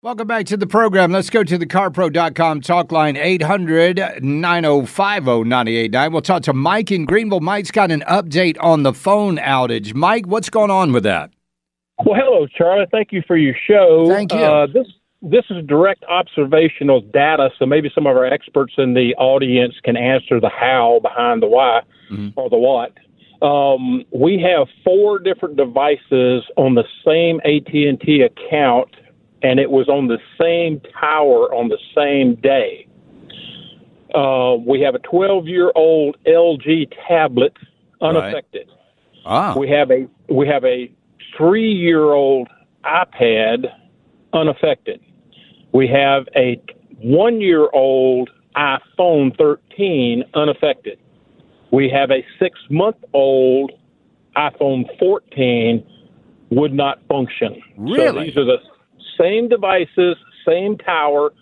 Welcome back to the program. Let's go to the carpro.com talk line 800 905 0989. We'll talk to Mike in Greenville. Mike's got an update on the phone outage. Mike, what's going on with that? Well, hello, Charlie. Thank you for your show. Thank you. Uh, this this is direct observational data, so maybe some of our experts in the audience can answer the how behind the why or the what. Um, we have four different devices on the same AT and T account, and it was on the same tower on the same day. Uh, we have a 12 year old LG tablet unaffected. Ah, We have a we have a three year old iPad unaffected. We have a one year old iPhone 13 unaffected. We have a six month old iPhone 14 would not function. Really? So these are the same devices, same tower,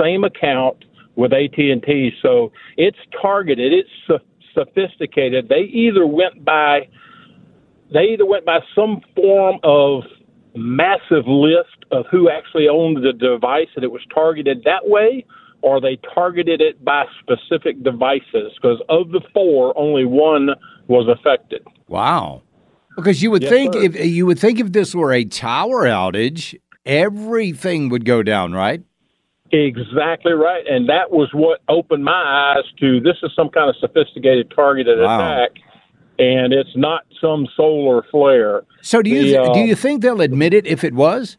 same account with AT&T. So it's targeted. It's so- sophisticated. They either went by they either went by some form of massive list of who actually owned the device and it was targeted that way, or they targeted it by specific devices. Because of the four, only one was affected. wow. Because you would Yes, think sir. if you would think if this were a tower outage, everything would go down, right? Exactly right. And that was what opened my eyes to this is some kind of sophisticated targeted Wow. attack. And it's not some solar flare. So do you The, uh, do you think they'll admit it if it was?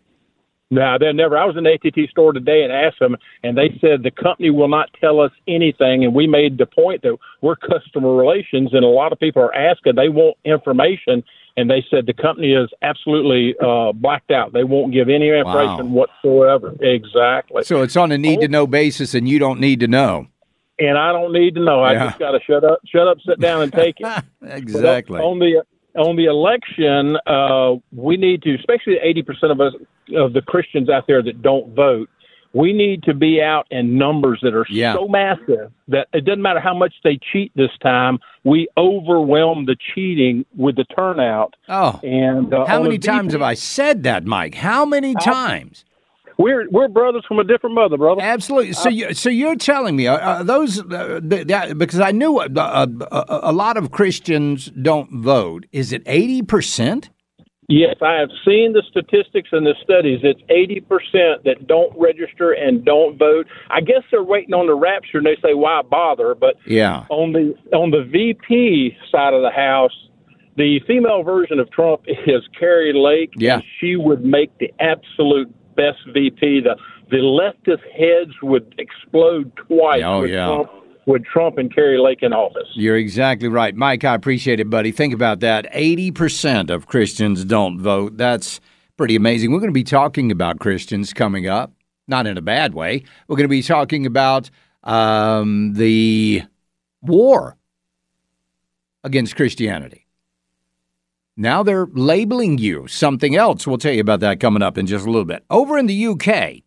No, they never. I was in the ATT store today and asked them, and they said the company will not tell us anything. And we made the point that we're customer relations, and a lot of people are asking. They want information, and they said the company is absolutely uh, blacked out. They won't give any information whatsoever. Exactly. So it's on a need to know basis, and you don't need to know. and I don't need to know. I Yeah. just got to shut up, shut up, sit down, and take it. exactly. On the on the election, uh, we need to, especially eighty percent of us of the Christians out there that don't vote. We need to be out in numbers that are Yeah. so massive that it doesn't matter how much they cheat this time. We overwhelm the cheating with the turnout. Oh, And uh, how many times have I said that, Mike? How many times? We're we're brothers from a different mother, brother. Absolutely. So, you, so you're telling me uh, uh, those uh, th- that, because I knew uh, uh, uh, a lot of Christians don't vote. Is it eighty percent? Yes, I have seen the statistics and the studies. It's 80% that don't register and don't vote. I guess they're waiting on the rapture and they say why bother, but Yeah. on the on the VP side of the house, the female version of Trump is Kari Lake. Yeah. and she would make the absolute best VP. The the leftist heads would explode twice Oh, yeah. Trump with Trump and Kari Lake in office. You're exactly right. Mike, I appreciate it, buddy. Think about that. 80% of Christians don't vote. That's pretty amazing. We're going to be talking about Christians coming up, not in a bad way. We're going to be talking about um, the war against Christianity. Now they're labeling you something else. We'll tell you about that coming up in just a little bit. Over in the UK,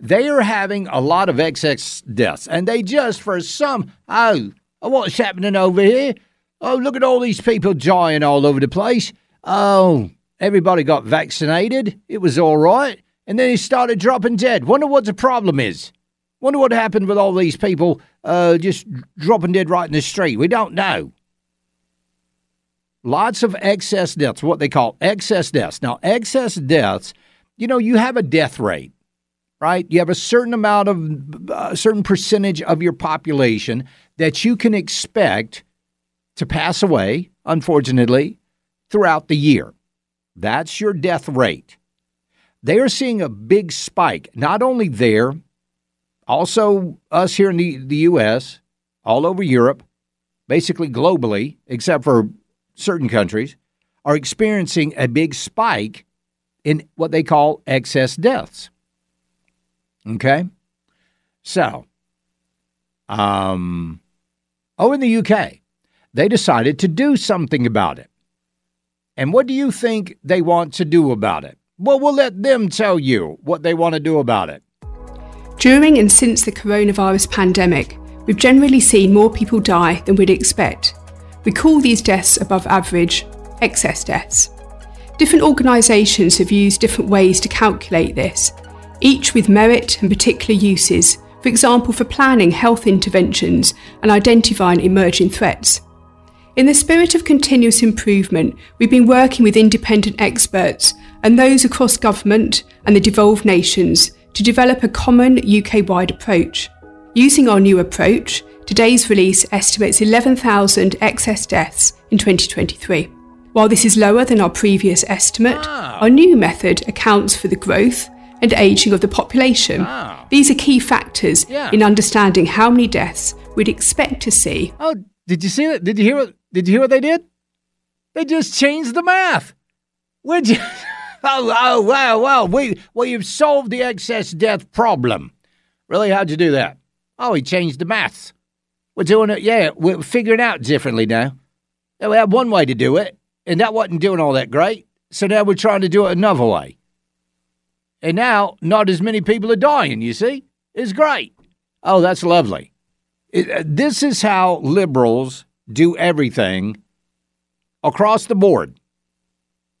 they are having a lot of excess deaths, and they just for some oh, what's happening over here? Oh, look at all these people dying all over the place. Oh, everybody got vaccinated. It was all right, and then he started dropping dead. Wonder what the problem is. Wonder what happened with all these people uh, just dropping dead right in the street. We don't know. Lots of excess deaths, what they call excess deaths. Now, excess deaths, you know, you have a death rate right? You have a certain amount of a certain percentage of your population that you can expect to pass away, unfortunately, throughout the year. That's your death rate. They are seeing a big spike, not only there, also us here in the, the US, all over Europe, basically globally, except for certain countries, are experiencing a big spike in what they call excess deaths. Okay. So, um, oh, in the UK, they decided to do something about it. And what do you think they want to do about it? Well, we'll let them tell you what they want to do about it. During and since the coronavirus pandemic, we've generally seen more people die than we'd expect. We call these deaths above average excess deaths. Different organisations have used different ways to calculate this, each with merit and particular uses, for example, for planning health interventions and identifying emerging threats. In the spirit of continuous improvement, we've been working with independent experts and those across government and the devolved nations to develop a common UK wide approach. Using our new approach, today's release estimates 11,000 excess deaths in 2023. While this is lower than our previous estimate, ah. our new method accounts for the growth and ageing of the population. Ah. These are key factors Yeah. in understanding how many deaths we'd expect to see Oh, did you see that? Did you hear what? Did you hear what they did? They just changed the math. Would you? Oh, oh, wow, wow. We, well, you've solved the excess death problem. Really? How'd you do that? Oh, he changed the maths. We're doing it. Yeah, we're figuring out differently now. Yeah, we had one way to do it, and that wasn't doing all that great. So now we're trying to do it another way. And now, not as many people are dying, you see? It's great. Oh, that's lovely. It, uh, this is how liberals do everything across the board.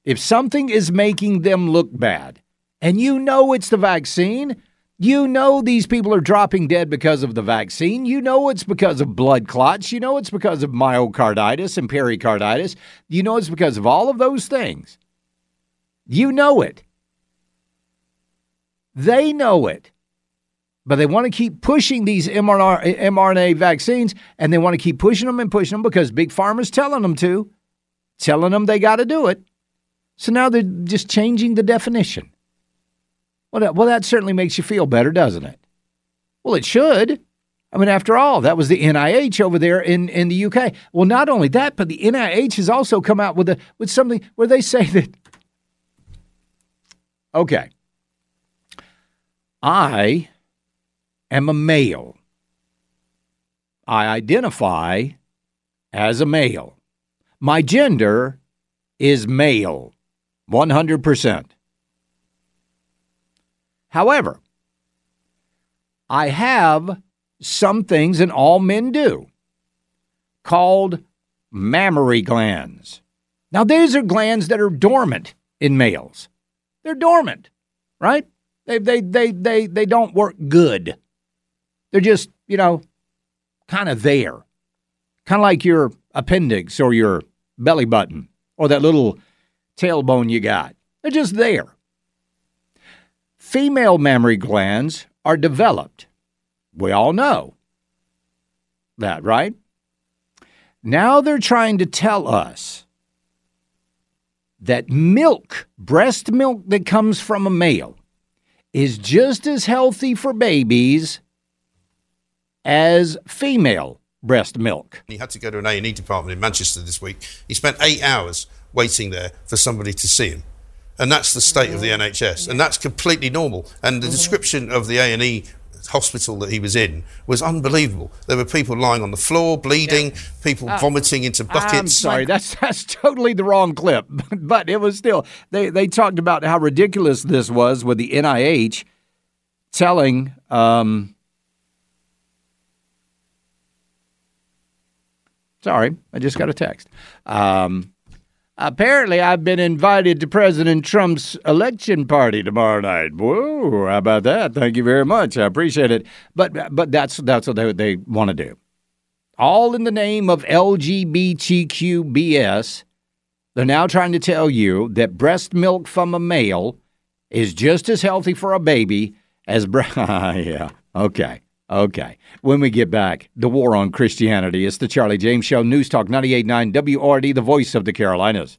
If something is making them look bad, and you know it's the vaccine, you know these people are dropping dead because of the vaccine, you know it's because of blood clots, you know it's because of myocarditis and pericarditis, you know it's because of all of those things. You know it. They know it but they want to keep pushing these mRNA, vaccines and they want to keep pushing them and pushing them because big pharma's telling them to, telling them they got to do it. So now they're just changing the definition. Well that, well, that certainly makes you feel better, doesn't it? Well, it should. I mean, after all, that was the NIH over there in, in the UK. Well, not only that, but the NIH has also come out with a with something where they say that. Okay. I am a male. I identify as a male. My gender is male, 100%. However, I have some things, and all men do, called mammary glands. Now, these are glands that are dormant in males. They're dormant, right? They, they, they, they, they don't work good. They're just, you know, kind of there. Kind of like your appendix or your belly button or that little tailbone you got. They're just there. Female mammary glands are developed. We all know that, right? Now they're trying to tell us that milk, breast milk that comes from a male, is just as healthy for babies as female breast milk. He had to go to an A&E department in Manchester this week. He spent eight hours waiting there for somebody to see him. And that's the state of the NHS. And that's completely normal. And the description of the A&E hospital that he was in was unbelievable. There were people lying on the floor, bleeding, yeah. people uh, vomiting into buckets. I'm sorry, that's that's totally the wrong clip, but it was still they they talked about how ridiculous this was with the NIH telling um, Sorry, I just got a text. Um, apparently, I've been invited to President Trump's election party tomorrow night. Whoa, how about that? Thank you very much. I appreciate it. But but that's that's what they, they want to do. All in the name of LGBTQ BS. They're now trying to tell you that breast milk from a male is just as healthy for a baby as breast. yeah, okay. Okay. When we get back, the war on Christianity. It's the Charlie James Show, News Talk 98.9 WORD, the voice of the Carolinas.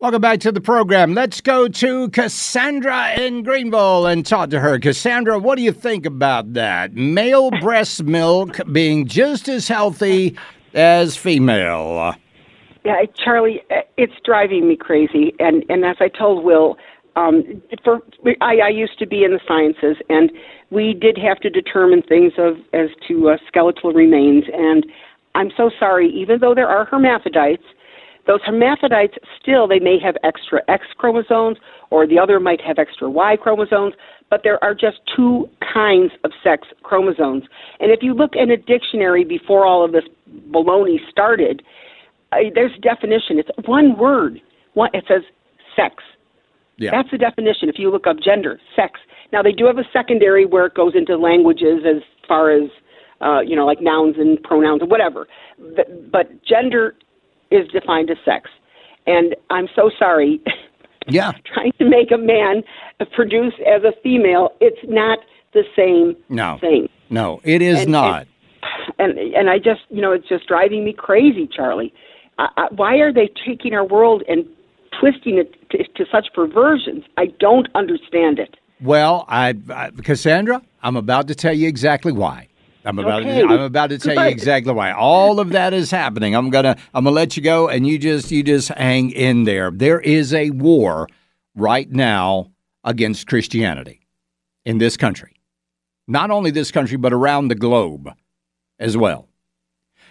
Welcome back to the program. Let's go to Cassandra in Greenville and talk to her. Cassandra, what do you think about that? Male breast milk being just as healthy as female. Yeah, Charlie, it's driving me crazy. And and as I told Will, um, for I, I used to be in the sciences, and we did have to determine things of as to uh, skeletal remains. And I'm so sorry, even though there are hermaphrodites those hermaphrodites still they may have extra X chromosomes or the other might have extra Y chromosomes, but there are just two kinds of sex chromosomes. And if you look in a dictionary before all of this baloney started, uh, there's definition. It's one word. One, it says sex. Yeah. That's the definition. If you look up gender, sex. Now they do have a secondary where it goes into languages as far as uh, you know, like nouns and pronouns or whatever. But, but gender is defined as sex. And I'm so sorry. Yeah. trying to make a man produce as a female, it's not the same No. thing. No, it is And- not. And and I just you know it's just driving me crazy, Charlie. I, I, why are they taking our world and twisting it to, to such perversions? I don't understand it. Well, I, I Cassandra, I'm about to tell you exactly why. I'm about Okay. to, I'm about to tell you exactly why. All of that is happening. I'm gonna I'm gonna let you go, and you just you just hang in there. There is a war right now against Christianity in this country, not only this country but around the globe as well.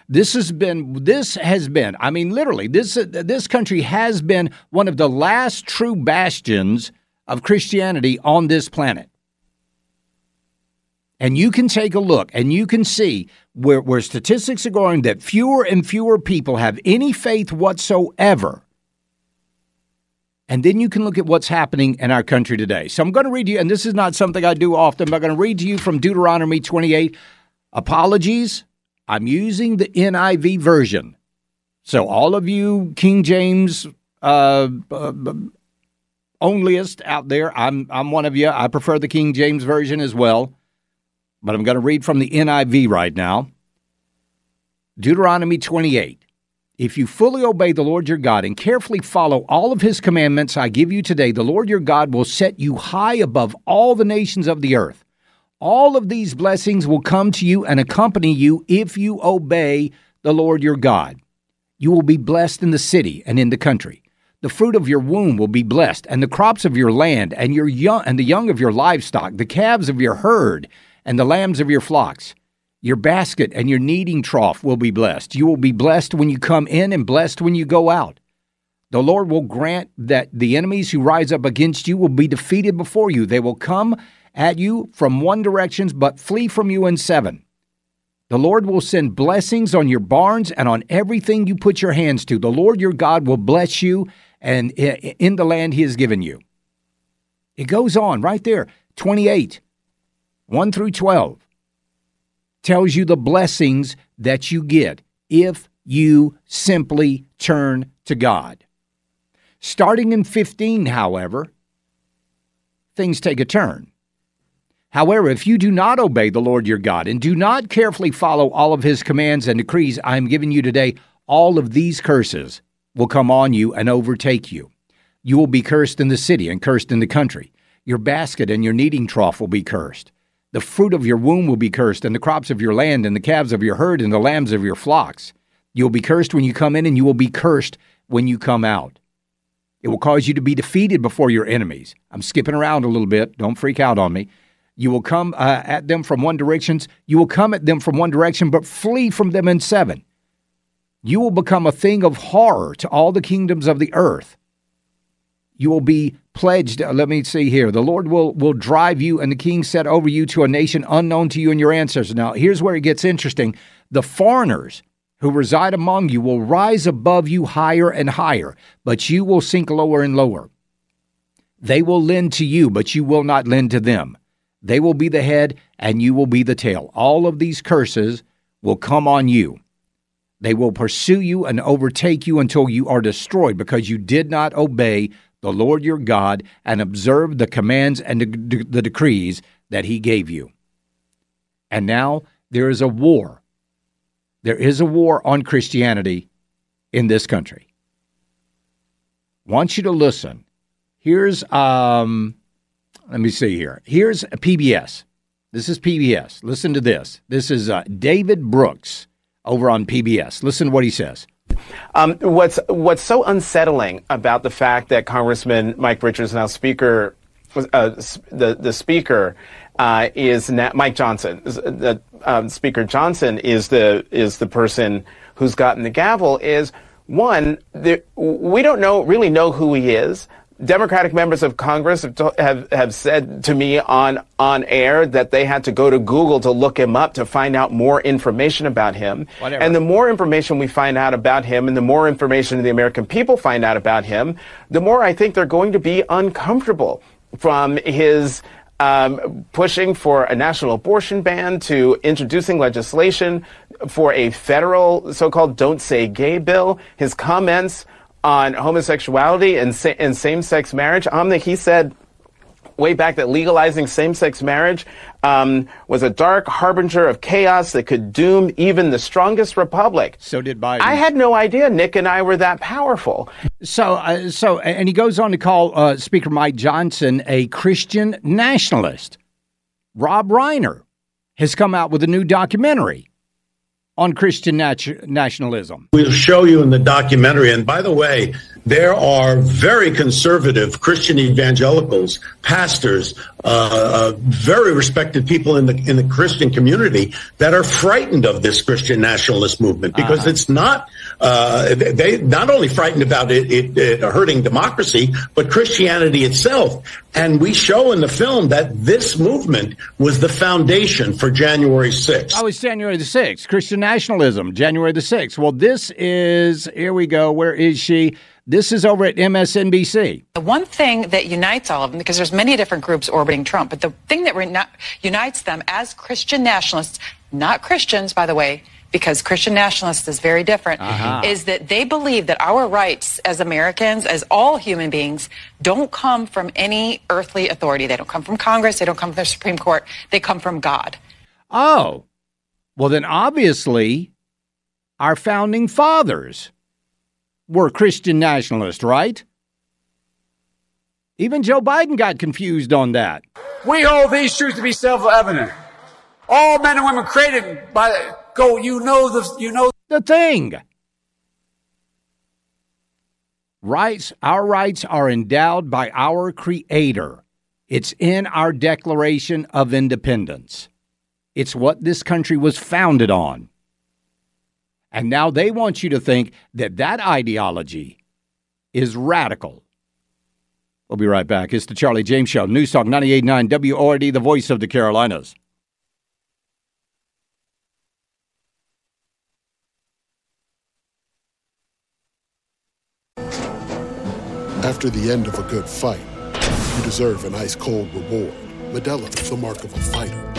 This has been this has been I mean literally this this country has been one of the last true bastions of Christianity on this planet. And you can take a look and you can see where, where statistics are going that fewer and fewer people have any faith whatsoever. And then you can look at what's happening in our country today. So I'm going to read you, and this is not something I do often, but I'm going to read to you from Deuteronomy 28. Apologies, I'm using the NIV version. So all of you King James uh, uh, out there, I'm I'm one of you. I prefer the King James version as well, but I'm going to read from the NIV right now. Deuteronomy 28. If you fully obey the Lord your God and carefully follow all of his commandments I give you today, the Lord your God will set you high above all the nations of the earth. All of these blessings will come to you and accompany you if you obey the Lord your God. You will be blessed in the city and in the country. The fruit of your womb will be blessed, and the crops of your land, and your young and the young of your livestock, the calves of your herd, and the lambs of your flocks. Your basket and your kneading trough will be blessed. You will be blessed when you come in and blessed when you go out. The Lord will grant that the enemies who rise up against you will be defeated before you. They will come at you from one direction, but flee from you in seven. The Lord will send blessings on your barns and on everything you put your hands to. The Lord your God will bless you and in the land he has given you. It goes on right there. 28, 1 through 12 tells you the blessings that you get if you simply turn to God. Starting in 15, however, things take a turn. However, if you do not obey the Lord your God and do not carefully follow all of his commands and decrees I am giving you today, all of these curses will come on you and overtake you. You will be cursed in the city and cursed in the country. Your basket and your kneading trough will be cursed. The fruit of your womb will be cursed, and the crops of your land, and the calves of your herd, and the lambs of your flocks. You will be cursed when you come in, and you will be cursed when you come out. It will cause you to be defeated before your enemies. I'm skipping around a little bit. Don't freak out on me. You will come uh, at them from one direction. You will come at them from one direction, but flee from them in seven. You will become a thing of horror to all the kingdoms of the earth. You will be pledged. uh, let me see here. The Lord will will drive you, and the king set over you to a nation unknown to you and your ancestors. Now, here's where it gets interesting. The foreigners who reside among you will rise above you higher and higher, but you will sink lower and lower. They will lend to you, but you will not lend to them. They will be the head, and you will be the tail. All of these curses will come on you. They will pursue you and overtake you until you are destroyed because you did not obey the Lord your God and observe the commands and the, decrees that he gave you. And now there is a war. There is a war on Christianity in this country. Want you to listen. Here's um let me see here. Here's a PBS. This is PBS. Listen to this. This is uh, David Brooks over on PBS. Listen to what he says. Um, what's what's so unsettling about the fact that Congressman Mike Richards, now Speaker, uh, the the Speaker, uh, is na Mike Johnson. The um, Speaker Johnson is the is the person who's gotten the gavel. Is one, there, we don't know really know who he is. Democratic members of Congress have, to, have have said to me on on air that they had to go to Google to look him up to find out more information about him. Whatever. And the more information we find out about him, and the more information the American people find out about him, the more I think they're going to be uncomfortable from his. Um, pushing for a national abortion ban to introducing legislation for a federal so-called "Don't Say Gay" bill. His comments on homosexuality and, sa- and same-sex marriage. Omnic, he said way back that legalizing same-sex marriage um, was a dark harbinger of chaos that could doom even the strongest republic. So did Biden. I had no idea Nick and I were that powerful. So, uh, so, and he goes on to call uh, Speaker Mike Johnson a Christian nationalist. Rob Reiner has come out with a new documentary on Christian nat- nationalism. We'll show you in the documentary. And by the way, there are very conservative Christian evangelicals, pastors, uh, uh, very respected people in the in the Christian community that are frightened of this Christian nationalist movement because uh-huh. it's not. Uh, they not only frightened about it, it, it, hurting democracy, but Christianity itself. And we show in the film that this movement was the foundation for January 6th. Oh, it's January the 6th. Christian nationalism, January the 6th. Well, this is, here we go. Where is she? This is over at MSNBC. The one thing that unites all of them, because there's many different groups orbiting Trump, but the thing that re- unites them as Christian nationalists, not Christians, by the way, because Christian nationalists is very different, uh-huh. is that they believe that our rights as Americans, as all human beings, don't come from any earthly authority. They don't come from Congress. They don't come from the Supreme Court. They come from God. Oh, well, then obviously our founding fathers were Christian nationalists, right? Even Joe Biden got confused on that. We hold these truths to be self-evident. All men and women created by the, go. You know the you know the thing. Rights, our rights are endowed by our Creator. It's in our Declaration of Independence. It's what this country was founded on. And now they want you to think that that ideology is radical. We'll be right back. It's the Charlie James Show, News Talk 98.9 WORD, the voice of the Carolinas. After the end of a good fight, you deserve an ice cold reward. Modelo is the mark of a fighter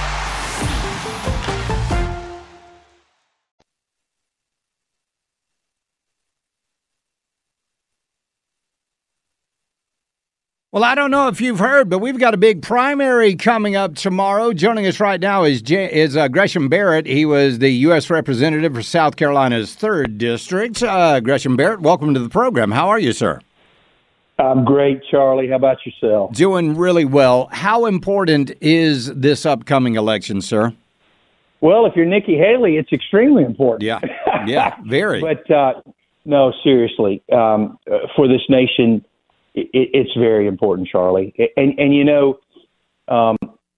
Well, I don't know if you've heard, but we've got a big primary coming up tomorrow. Joining us right now is is uh, Gresham Barrett. He was the U.S. representative for South Carolina's third district. Uh, Gresham Barrett, welcome to the program. How are you, sir? I'm great, Charlie. How about yourself? Doing really well. How important is this upcoming election, sir? Well, if you're Nikki Haley, it's extremely important. Yeah, yeah, very. but uh, no, seriously, um, uh, for this nation it, it's very important, Charlie. And and you know, um,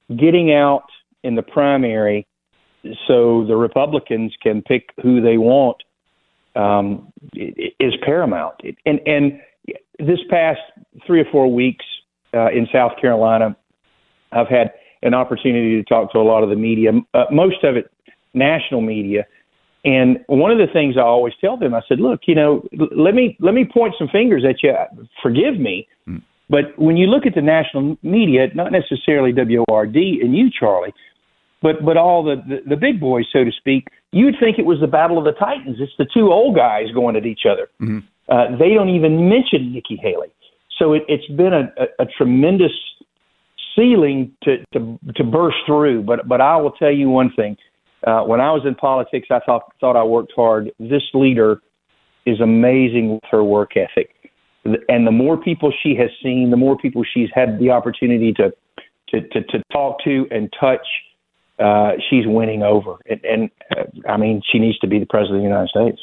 getting out in the primary so the Republicans can pick who they want um, is paramount. And and this past three or four weeks uh, in South Carolina, I've had an opportunity to talk to a lot of the media, uh, most of it national media, and one of the things I always tell them, I said, look, you know, let me let me point some fingers at you. Forgive me, mm. but when you look at the national media, not necessarily WORD and you, Charlie, but but all the, the the big boys, so to speak, you'd think it was the battle of the titans. It's the two old guys going at each other. Mm-hmm. Uh, they don't even mention Nikki Haley. So it, it's been a, a, a tremendous ceiling to, to to burst through. But but I will tell you one thing uh, when I was in politics, I thought thought I worked hard. This leader is amazing with her work ethic, and the more people she has seen, the more people she's had the opportunity to to to, to talk to and touch. uh, she's winning over. And, and uh, I mean, she needs to be the president of the United States.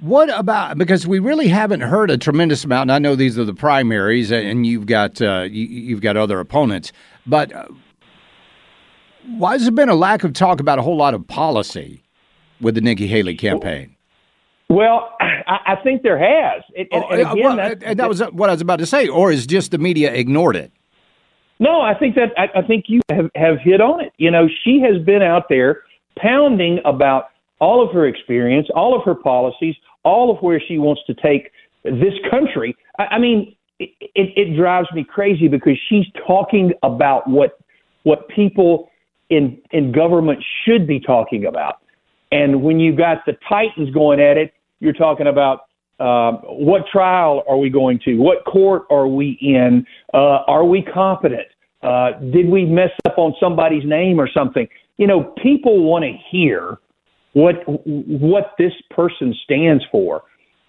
What about because we really haven't heard a tremendous amount. And I know these are the primaries, and you've got uh, you, have got other opponents, but why has there been a lack of talk about a whole lot of policy with the Nikki Haley campaign? Well, I, I think there has, and, oh, and again, well, that, and that was uh, what I was about to say. Or is just the media ignored it? No, I think that I, I think you have, have hit on it. You know, she has been out there pounding about all of her experience, all of her policies, all of where she wants to take this country. I, I mean, it, it, it drives me crazy because she's talking about what what people in in government should be talking about. And when you've got the titans going at it, you're talking about uh, what trial are we going to? What court are we in? Uh, are we competent? Uh, did we mess up on somebody's name or something? You know, people want to hear what what this person stands for,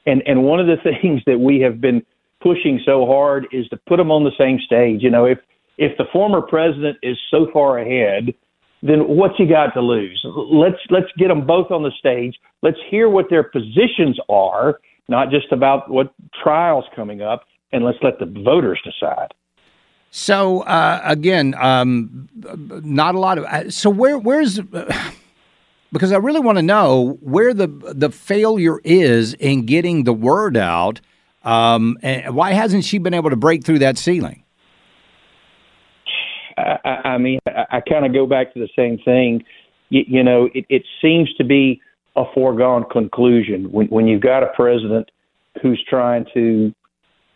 and and one of the things that we have been pushing so hard is to put them on the same stage. You know, if if the former president is so far ahead, then what's he got to lose? Let's let's get them both on the stage. Let's hear what their positions are, not just about what trials coming up, and let's let the voters decide. So uh, again, um, not a lot of. Uh, so where where's because I really want to know where the the failure is in getting the word out. Um, and why hasn't she been able to break through that ceiling? I, I mean, I, I kind of go back to the same thing. You, you know, it, it seems to be a foregone conclusion when when you've got a president who's trying to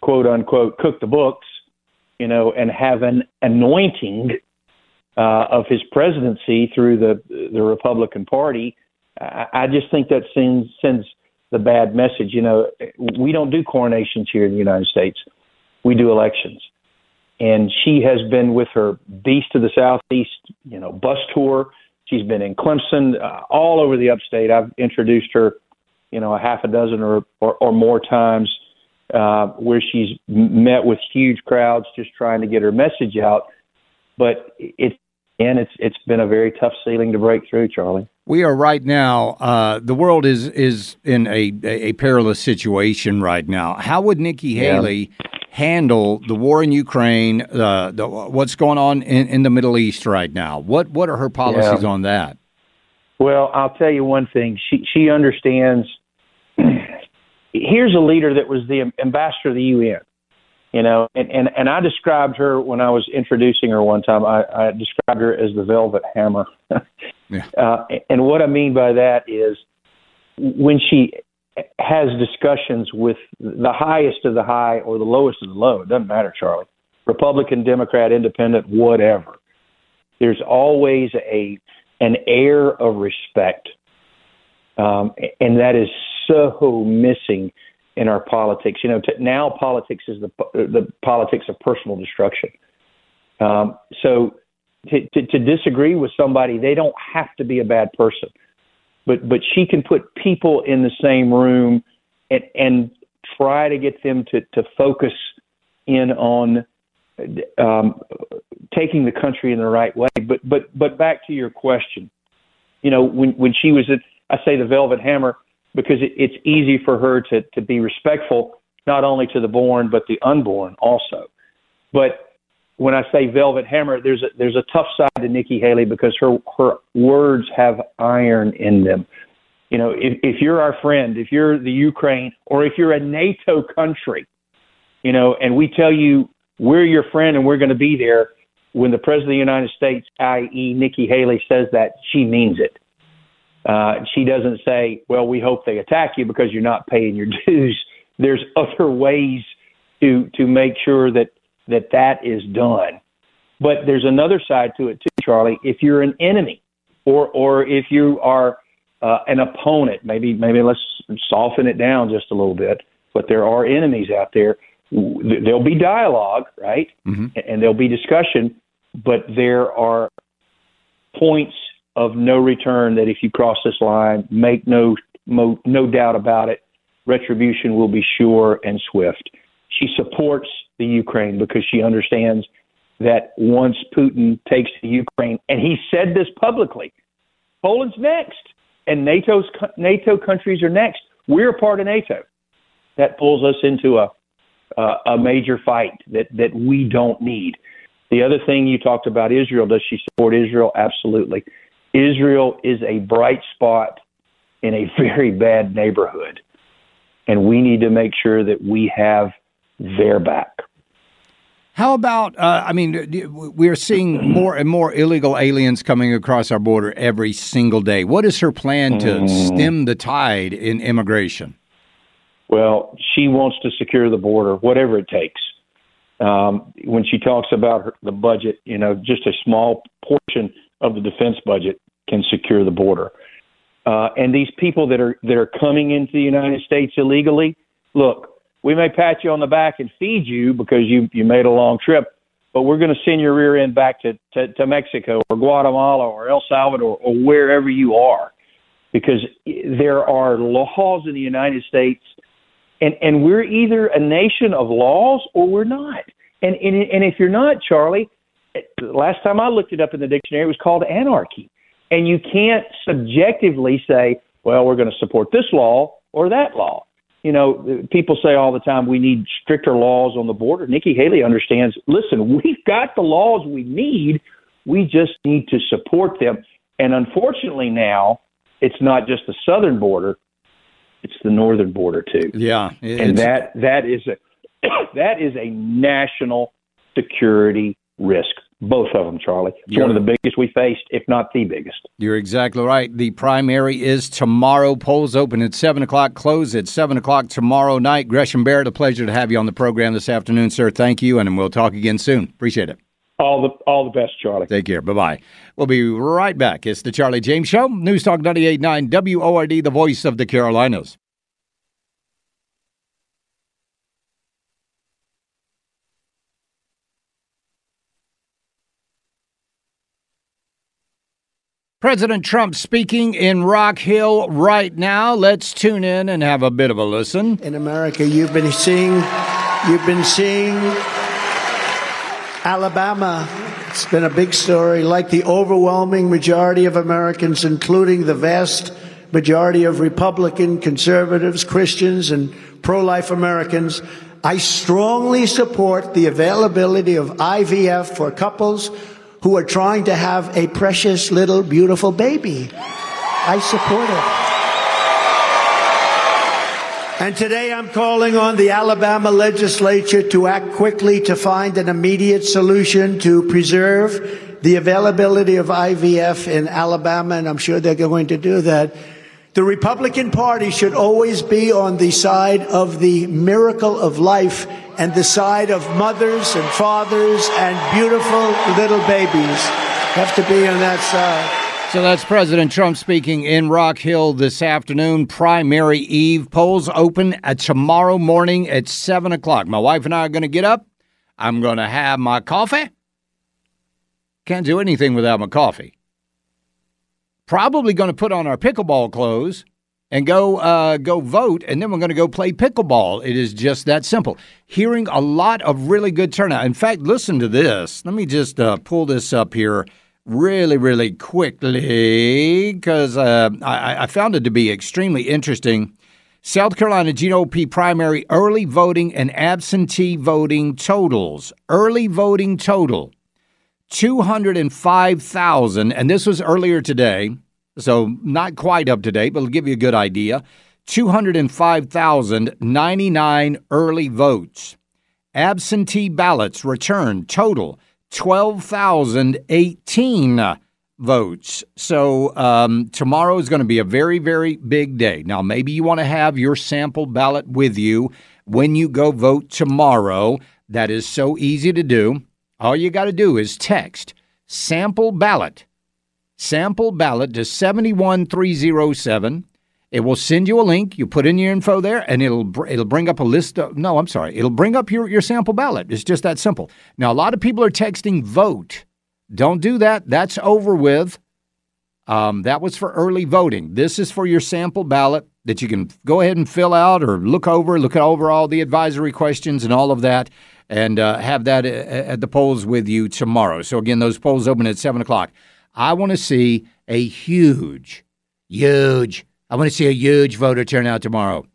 quote unquote cook the books you know, and have an anointing uh, of his presidency through the the Republican Party, I, I just think that sends sends the bad message. You know, we don't do coronations here in the United States; we do elections. And she has been with her Beast of the Southeast, you know, bus tour. She's been in Clemson, uh, all over the upstate. I've introduced her, you know, a half a dozen or, or, or more times uh, where she's met with huge crowds just trying to get her message out. But it's and it's it's been a very tough ceiling to break through, Charlie. We are right now. Uh, the world is is in a a perilous situation right now. How would Nikki Haley yeah. Handle the war in Ukraine? Uh, the, what's going on in, in the Middle East right now? What what are her policies yeah. on that? Well, I'll tell you one thing. She she understands here's a leader that was the ambassador of the UN, you know, and, and, and I described her when I was introducing her one time, I, I described her as the velvet hammer. yeah. uh, and what I mean by that is when she has discussions with the highest of the high or the lowest of the low, it doesn't matter, Charlie, Republican, Democrat, Independent, whatever. There's always a an air of respect, um, and that is so missing in our politics. You know, t- now politics is the the politics of personal destruction. Um, so to, to, to disagree with somebody, they don't have to be a bad person, but but she can put people in the same room and and try to get them to to focus in on um, taking the country in the right way. But but but back to your question, you know, when when she was at I say the Velvet Hammer because it, it's easy for her to, to be respectful, not only to the born, but the unborn also. But when I say velvet hammer, there's a, there's a tough side to Nikki Haley because her, her words have iron in them. You know, if, if you're our friend, if you're the Ukraine, or if you're a NATO country, you know, and we tell you we're your friend and we're going to be there, when the President of the United States, i.e., Nikki Haley, says that, she means it. Uh, she doesn't say, "Well, we hope they attack you because you're not paying your dues." There's other ways to to make sure that that that is done. But there's another side to it too, Charlie. If you're an enemy, or or if you are uh, an opponent, maybe maybe let's soften it down just a little bit. But there are enemies out there. There'll be dialogue, right? Mm-hmm. And there'll be discussion, but there are points of no return that if you cross this line, make no, no, no doubt about it, retribution will be sure and swift. She supports the Ukraine because she understands that once Putin takes the Ukraine, and he said this publicly, Poland's next, and NATO's NATO countries are next. We're a part of NATO. That pulls us into a uh, a major fight that that we don't need. The other thing you talked about Israel. Does she support Israel? Absolutely. Israel is a bright spot in a very bad neighborhood, and we need to make sure that we have their back. How about, uh, I mean, we're seeing more and more illegal aliens coming across our border every single day. What is her plan to mm. stem the tide in immigration? Well, she wants to secure the border, whatever it takes. Um, when she talks about her, the budget, you know, just a small portion of the defense budget can secure the border. Uh, and these people that are that are coming into the United States illegally, look, we may pat you on the back and feed you because you you made a long trip, but we're going to send your rear end back to, to to Mexico or Guatemala or El Salvador or wherever you are, because there are laws in the United States and and we're either a nation of laws or we're not. And and and if you're not, Charlie, the last time I looked it up in the dictionary, it was called anarchy. And you can't subjectively say, well, we're going to support this law or that law. You know, people say all the time we need stricter laws on the border. Nikki Haley understands. Listen, we've got the laws we need. We just need to support them. And unfortunately, now it's not just the southern border; it's the northern border too. Yeah, and that that is a that is a national security risk. Both of them, Charlie. It's You're, one of the biggest we faced, if not the biggest. You're exactly right. The primary is tomorrow. Polls open at 7 o'clock, close at 7 o'clock tomorrow night. Gresham Barrett, a pleasure to have you on the program this afternoon, sir. Thank you, and we'll talk again soon. Appreciate it. All the all the best, Charlie. Take care. Bye bye. We'll be right back. It's the Charlie James Show. News Talk 98.9 WORD, the voice of the Carolinas. President Trump speaking in Rock Hill right now. Let's tune in and have a bit of a listen. In America, you've been seeing, you've been seeing Alabama. It's been a big story, like the overwhelming majority of Americans, including the vast majority of Republican, conservatives, Christians, and pro life Americans. I strongly support the availability of IVF for couples who are trying to have a precious little beautiful baby. I support it. And today I'm calling on the Alabama legislature to act quickly to find an immediate solution to preserve the availability of IVF in Alabama, and I'm sure they're going to do that. The Republican Party should always be on the side of the miracle of life and the side of mothers and fathers and beautiful little babies. Have to be on that side. So that's President Trump speaking in Rock Hill this afternoon. Primary Eve polls open at tomorrow morning at 7 o'clock. My wife and I are going to get up. I'm going to have my coffee. Can't do anything without my coffee probably going to put on our pickleball clothes and go uh, go vote, and then we're going to go play pickleball. It is just that simple. Hearing a lot of really good turnout. In fact, listen to this. Let me just uh, pull this up here really, really quickly because uh, I, I found it to be extremely interesting. South Carolina GOP primary early voting and absentee voting totals. Early voting total 205,000, and this was earlier today, so not quite up to date, but it'll give you a good idea. 205,099 early votes. Absentee ballots returned total 12,018 votes. So um, tomorrow is going to be a very, very big day. Now, maybe you want to have your sample ballot with you when you go vote tomorrow. That is so easy to do. All you got to do is text sample ballot, sample ballot to 71307. It will send you a link. You put in your info there, and it'll it'll bring up a list of. No, I'm sorry. It'll bring up your, your sample ballot. It's just that simple. Now, a lot of people are texting vote. Don't do that. That's over with. Um, that was for early voting. This is for your sample ballot. that you can go ahead and fill out or look over, look over all the advisory questions and all of that, and uh, have that at the polls with you tomorrow. So, again, those polls open at 7 o'clock. I want to see a huge, huge, I want to see a huge voter turnout tomorrow.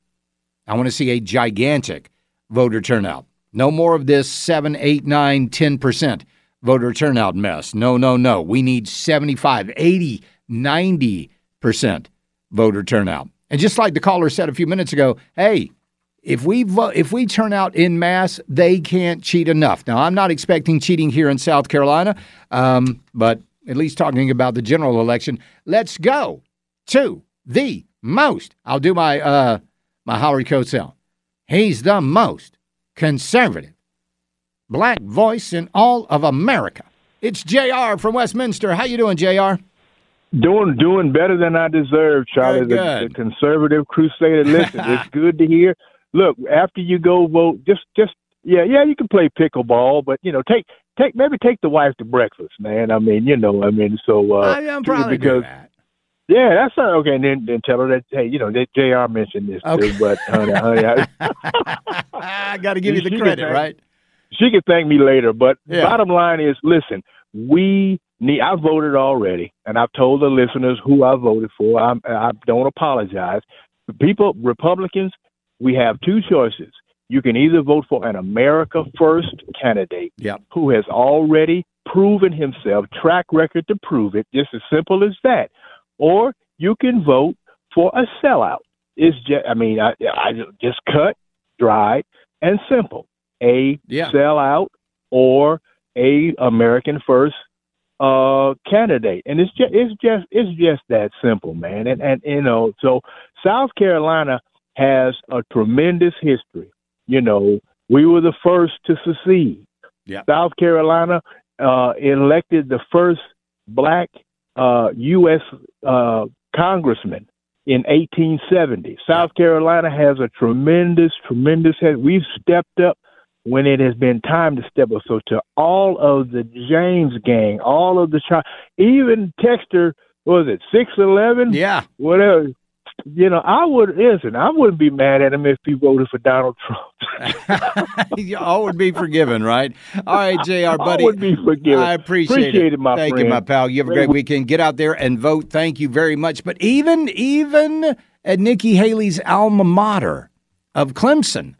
I want to see a gigantic voter turnout. No more of this 7, 8, 9, 10% voter turnout mess. No, no, no. We need 75, 80, 90% voter turnout. And just like the caller said a few minutes ago, hey, if we vo- if we turn out in mass, they can't cheat enough. Now, I'm not expecting cheating here in South Carolina, um, but at least talking about the general election, let's go to the most. I'll do my uh, my Howard Cosell. He's the most conservative black voice in all of America. It's Jr. from Westminster. How you doing, Jr. Doing doing better than I deserve, Charlie. The, the, conservative crusader. Listen, it's good to hear. Look, after you go vote, just just yeah, yeah, you can play pickleball, but you know, take take maybe take the wife to breakfast, man. I mean, you know, I mean, so uh, I, am probably because. that. Yeah, that's not okay. And then, then tell her that hey, you know, that Jr. mentioned this okay. too, but honey, honey, I, I got to give you the credit, thank, right? She can thank me later, but Yeah. bottom line is, listen, we need. I voted already, and I've told the listeners who I voted for. I'm, I don't apologize. People, Republicans, we have two choices. You can either vote for an America First candidate Yep. who has already proven himself, track record to prove it, just as simple as that. Or you can vote for a sellout. It's just, I mean, I, I just cut, dried, and simple. A Yeah. sellout or a American First uh candidate and it's just it's just it's just that simple man and and you know so south carolina has a tremendous history you know we were the first to secede Yeah. south carolina uh elected the first black uh us uh congressman in 1870 south carolina has a tremendous tremendous we've stepped up when it has been time to step up. So to all of the James gang, all of the even Texter, what was it six eleven? Yeah, whatever. You know, I would listen. I wouldn't be mad at him if he voted for Donald Trump. All would be forgiven, right? All right, Jr. Buddy, I would be forgiven. I appreciate, Appreciate it, my Thank you, my pal. You have a great weekend. Get out there and vote. Thank you very much. But even even at Nikki Haley's alma mater of Clemson,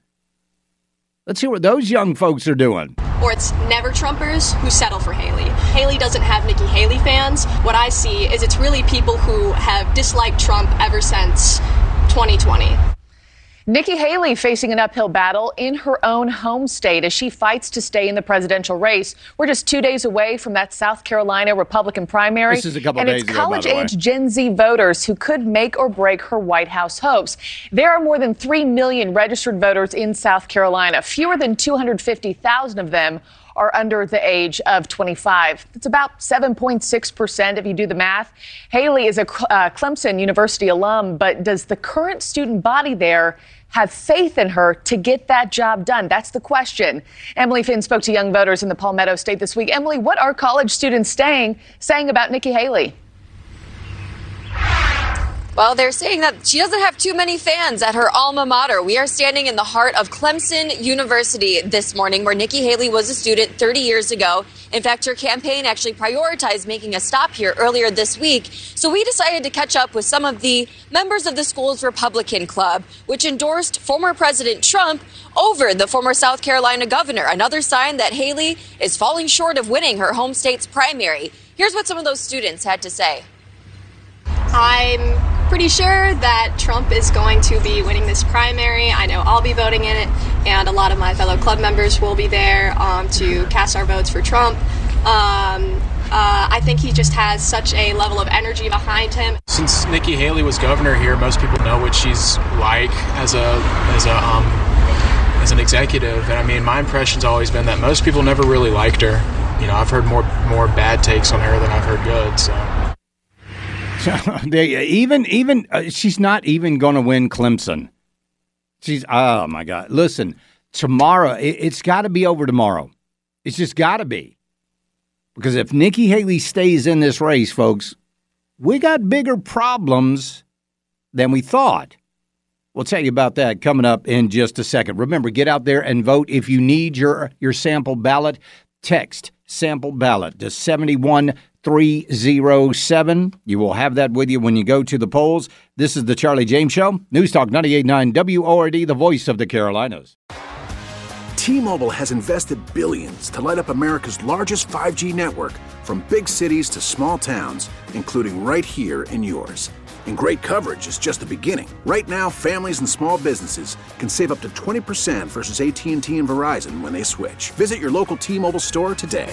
let's hear what those young folks are doing. Or it's never Trumpers who settle for Haley. Haley doesn't have Nikki Haley fans. What I see is it's really people who have disliked Trump ever since 2020. Nikki Haley facing an uphill battle in her own home state as she fights to stay in the presidential race. We're just two days away from that South Carolina Republican primary. This is a couple and days it's ago, college age Gen Z voters who could make or break her White House hopes. There are more than 3 million registered voters in South Carolina. Fewer than 250,000 of them are under the age of 25. It's about 7.6% if you do the math. Haley is a uh, Clemson University alum, but does the current student body there have faith in her to get that job done? That's the question. Emily Finn spoke to young voters in the Palmetto State this week. Emily, what are college students staying, saying about Nikki Haley? Well, they're saying that she doesn't have too many fans at her alma mater. We are standing in the heart of Clemson University this morning, where Nikki Haley was a student 30 years ago. In fact, her campaign actually prioritized making a stop here earlier this week. So we decided to catch up with some of the members of the school's Republican Club, which endorsed former President Trump over the former South Carolina governor. Another sign that Haley is falling short of winning her home state's primary. Here's what some of those students had to say. I'm pretty sure that Trump is going to be winning this primary. I know I'll be voting in it, and a lot of my fellow club members will be there um, to cast our votes for Trump. Um, uh, I think he just has such a level of energy behind him. Since Nikki Haley was governor here, most people know what she's like as a as a um, as an executive, and I mean, my impression's always been that most people never really liked her. You know, I've heard more more bad takes on her than I've heard good. So. they even even uh, she's not even going to win Clemson. She's oh my god! Listen, tomorrow it, it's got to be over tomorrow. It's just got to be because if Nikki Haley stays in this race, folks, we got bigger problems than we thought. We'll tell you about that coming up in just a second. Remember, get out there and vote. If you need your, your sample ballot, text sample ballot to 71307. You will have that with you when you go to the polls. This is the Charlie James Show. News Talk 989 WORD, the voice of the Carolinas. T-Mobile has invested billions to light up America's largest 5G network from big cities to small towns, including right here in yours. And great coverage is just the beginning. Right now, families and small businesses can save up to 20% versus AT&T and Verizon when they switch. Visit your local T-Mobile store today.